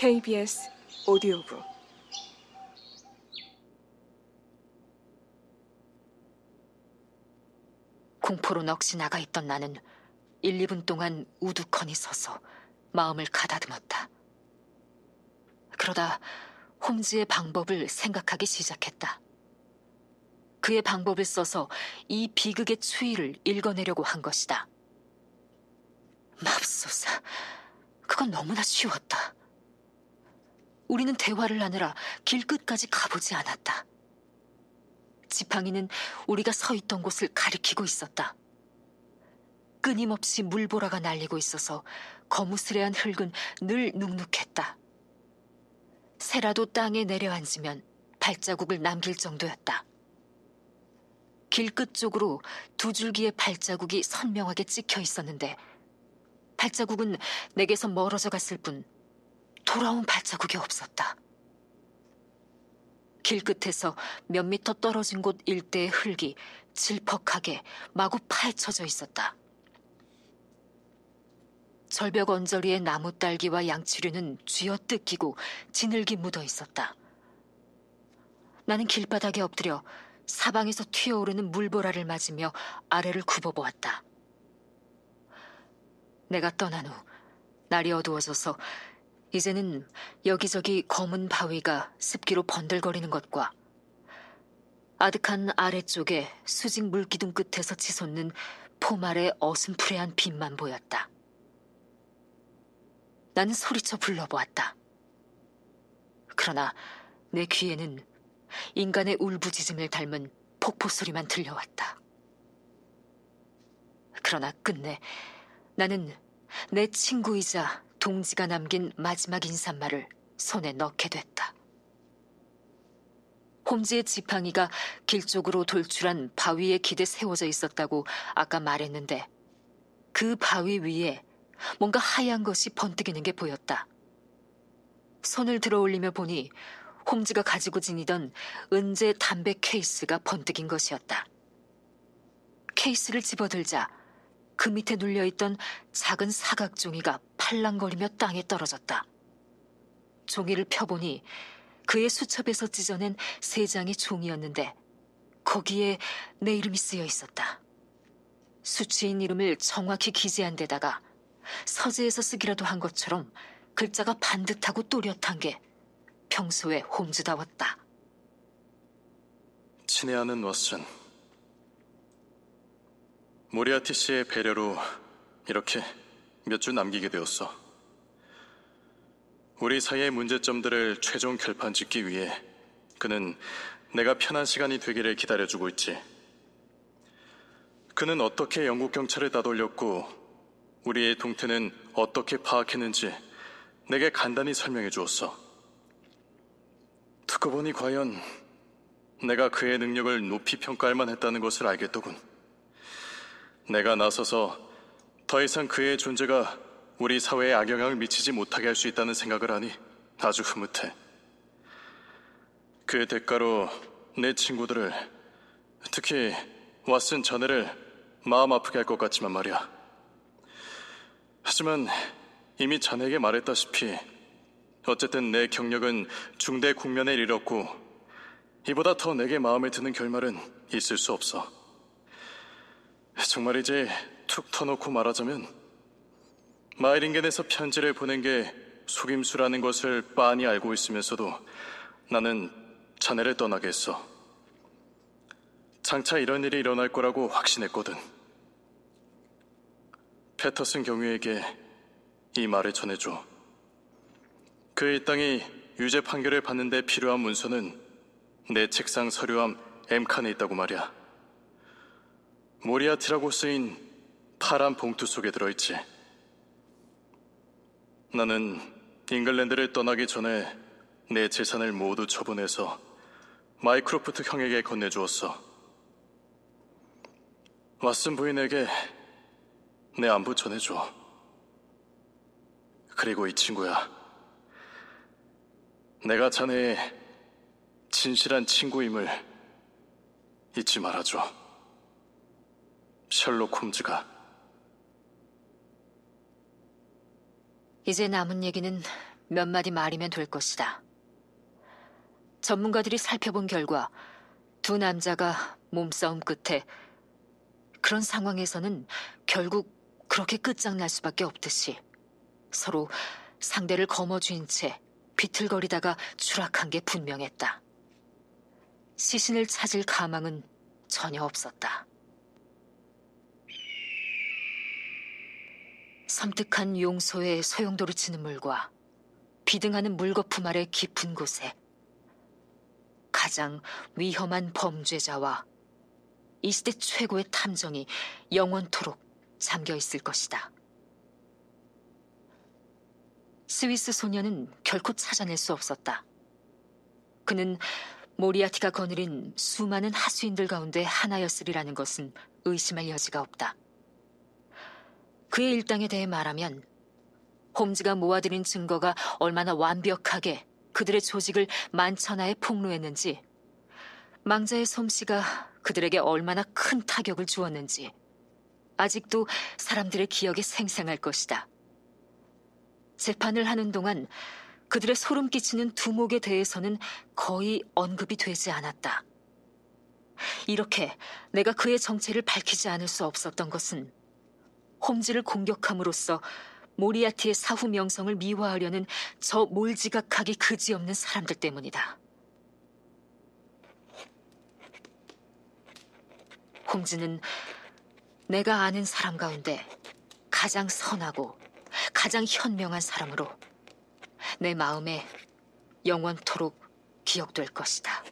KBS 오디오북 공포로 넋이 나가 있던 나는 1, 2분 동안 우두커니 서서 마음을 가다듬었다. 그러다 홈즈의 방법을 생각하기 시작했다. 그의 방법을 써서 이 비극의 추이를 읽어내려고 한 것이다. 맙소사, 그건 너무나 쉬웠다. 우리는 대화를 하느라 길 끝까지 가보지 않았다. 지팡이는 우리가 서 있던 곳을 가리키고 있었다. 끊임없이 물보라가 날리고 있어서 거무스레한 흙은 늘 눅눅했다. 새라도 땅에 내려앉으면 발자국을 남길 정도였다. 길끝 쪽으로 두 줄기의 발자국이 선명하게 찍혀 있었는데 발자국은 내게서 멀어져 갔을 뿐 돌아온 발자국이 없었다. 길 끝에서 몇 미터 떨어진 곳 일대의 흙이 질퍽하게 마구 파헤쳐져 있었다. 절벽 언저리의 나무 딸기와 양치류는 쥐어 뜯기고 지늘기 묻어 있었다. 나는 길바닥에 엎드려 사방에서 튀어오르는 물보라를 맞으며 아래를 굽어보았다. 내가 떠난 후 날이 어두워져서 이제는 여기저기 검은 바위가 습기로 번들거리는 것과 아득한 아래쪽에 수직 물기둥 끝에서 치솟는 포말의 어슴푸레한 빛만 보였다. 나는 소리쳐 불러보았다. 그러나 내 귀에는 인간의 울부짖음을 닮은 폭포 소리만 들려왔다. 그러나 끝내 나는 내 친구이자 동지가 남긴 마지막 인사말을 손에 넣게 됐다. 홈즈의 지팡이가 길 쪽으로 돌출한 바위에 기대 세워져 있었다고 아까 말했는데 그 바위 위에 뭔가 하얀 것이 번뜩이는 게 보였다. 손을 들어 올리며 보니 홈즈가 가지고 지니던 은재 담배 케이스가 번뜩인 것이었다. 케이스를 집어들자 그 밑에 눌려있던 작은 사각 종이가 팔랑거리며 땅에 떨어졌다. 종이를 펴보니 그의 수첩에서 찢어낸 세 장의 종이였는데 거기에 내 이름이 쓰여 있었다. 수취인 이름을 정확히 기재한 데다가 서재에서 쓰기라도 한 것처럼 글자가 반듯하고 또렷한 게 평소에 홈즈다웠다. 친애하는 왓슨. 모리아티 씨의 배려로 이렇게 몇줄 남기게 되었어. 우리 사이의 문제점들을 최종 결판 짓기 위해 그는 내가 편한 시간이 되기를 기다려주고 있지. 그는 어떻게 영국 경찰을 따돌렸고 우리의 동태는 어떻게 파악했는지 내게 간단히 설명해 주었어. 듣고 보니 과연 내가 그의 능력을 높이 평가할 만했다는 것을 알겠더군. 내가 나서서 더 이상 그의 존재가 우리 사회에 악영향을 미치지 못하게 할 수 있다는 생각을 하니 아주 흐뭇해. 그 대가로 내 친구들을, 특히 왓슨 자네를 마음 아프게 할 것 같지만 말이야. 하지만 이미 자네에게 말했다시피 어쨌든 내 경력은 중대 국면에 이르렀고 이보다 더 내게 마음에 드는 결말은 있을 수 없어. 정말이지 툭 터놓고 말하자면 마이링겐에서 편지를 보낸 게 속임수라는 것을 빤히 알고 있으면서도 나는 자네를 떠나게 했어. 장차 이런 일이 일어날 거라고 확신했거든. 패터슨 경위에게 이 말을 전해줘. 그의 땅이 유죄 판결을 받는데 필요한 문서는 내 책상 서류함 M칸에 있다고 말이야. 모리아티라고 쓰인 파란 봉투 속에 들어있지. 나는 잉글랜드를 떠나기 전에 내 재산을 모두 처분해서 마이크로프트 형에게 건네주었어. 왓슨 부인에게 내 안부 전해줘. 그리고 이 친구야. 내가 자네의 진실한 친구임을 잊지 말아줘. 셜록 홈즈가 이제 남은 얘기는 몇 마디 말이면 될 것이다. 전문가들이 살펴본 결과 두 남자가 몸싸움 끝에 그런 상황에서는 결국 그렇게 끝장날 수밖에 없듯이 서로 상대를 거머쥔 채 비틀거리다가 추락한 게 분명했다. 시신을 찾을 가망은 전혀 없었다. 섬뜩한 용소의 소용돌이 치는 물과 비등하는 물거품 아래 깊은 곳에 가장 위험한 범죄자와 이 시대 최고의 탐정이 영원토록 잠겨 있을 것이다. 스위스 소녀는 결코 찾아낼 수 없었다. 그는 모리아티가 거느린 수많은 하수인들 가운데 하나였으리라는 것은 의심할 여지가 없다. 그의 일당에 대해 말하면 홈즈가 모아들인 증거가 얼마나 완벽하게 그들의 조직을 만천하에 폭로했는지, 망자의 솜씨가 그들에게 얼마나 큰 타격을 주었는지, 아직도 사람들의 기억에 생생할 것이다. 재판을 하는 동안 그들의 소름 끼치는 두목에 대해서는 거의 언급이 되지 않았다. 이렇게 내가 그의 정체를 밝히지 않을 수 없었던 것은 홈즈를 공격함으로써 모리아티의 사후 명성을 미화하려는 저 몰지각하기 그지없는 사람들 때문이다. 홈즈는 내가 아는 사람 가운데 가장 선하고 가장 현명한 사람으로 내 마음에 영원토록 기억될 것이다.